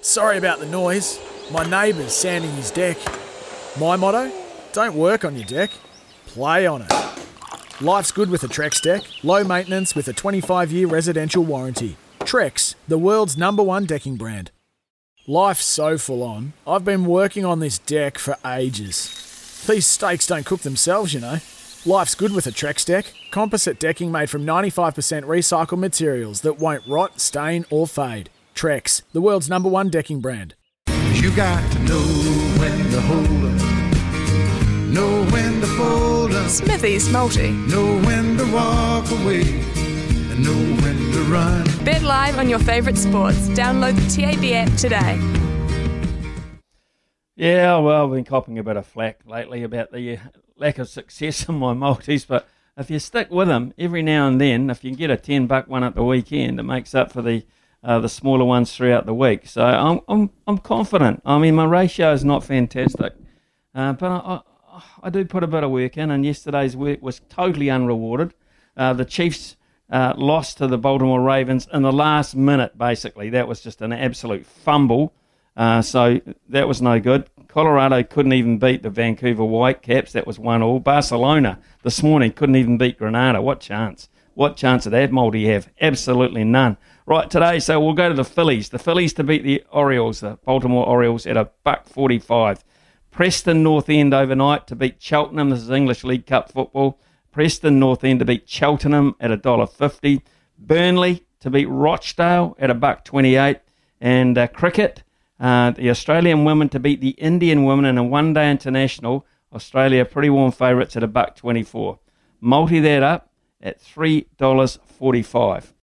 Sorry about the noise. My neighbour's sanding his deck. My motto? Don't work on your deck, play on it. Life's good with a Trex deck, low maintenance with a 25 year residential warranty. Trex, the world's number one decking brand. Life's so full on, I've been working on this deck for ages. These steaks don't cook themselves, you know. Life's good with a Trex deck, composite decking made from 95% recycled materials that won't rot, stain, or fade. Trex, the world's number one decking brand. You got to know when to hold 'em, know when to fold 'em, Smithy's Multi. know when to walk away, and know when to run. Bet live on your favourite sports. Download the TAB app today. Yeah, well, I've been copping a bit of flack lately about the uh, lack of success in my multis, but if you stick with them every now and then, if you can get a ten buck one at the weekend, it makes up for the uh, the smaller ones throughout the week. So I'm I'm I'm confident. I mean, my ratio is not fantastic, uh, but I, I I do put a bit of work in, and yesterday's work was totally unrewarded. Uh, the Chiefs. Uh, lost to the Baltimore Ravens in the last minute, basically. That was just an absolute fumble. Uh, so that was no good. Colorado couldn't even beat the Vancouver Whitecaps. That was one all. Barcelona this morning couldn't even beat Granada. What chance? What chance did that multi have? Absolutely none. Right today, so we'll go to the Phillies. The Phillies to beat the Orioles, the Baltimore Orioles, at a buck forty-five. Preston North End overnight to beat Cheltenham. This is English League Cup football. Preston North End to beat Cheltenham at a dollar fifty. Burnley to beat Rochdale at a buck twenty-eight. And uh, cricket. Uh, the Australian women to beat the Indian women in a one day international. Australia pretty warm favourites at a buck 24. Multi that up at $3.45.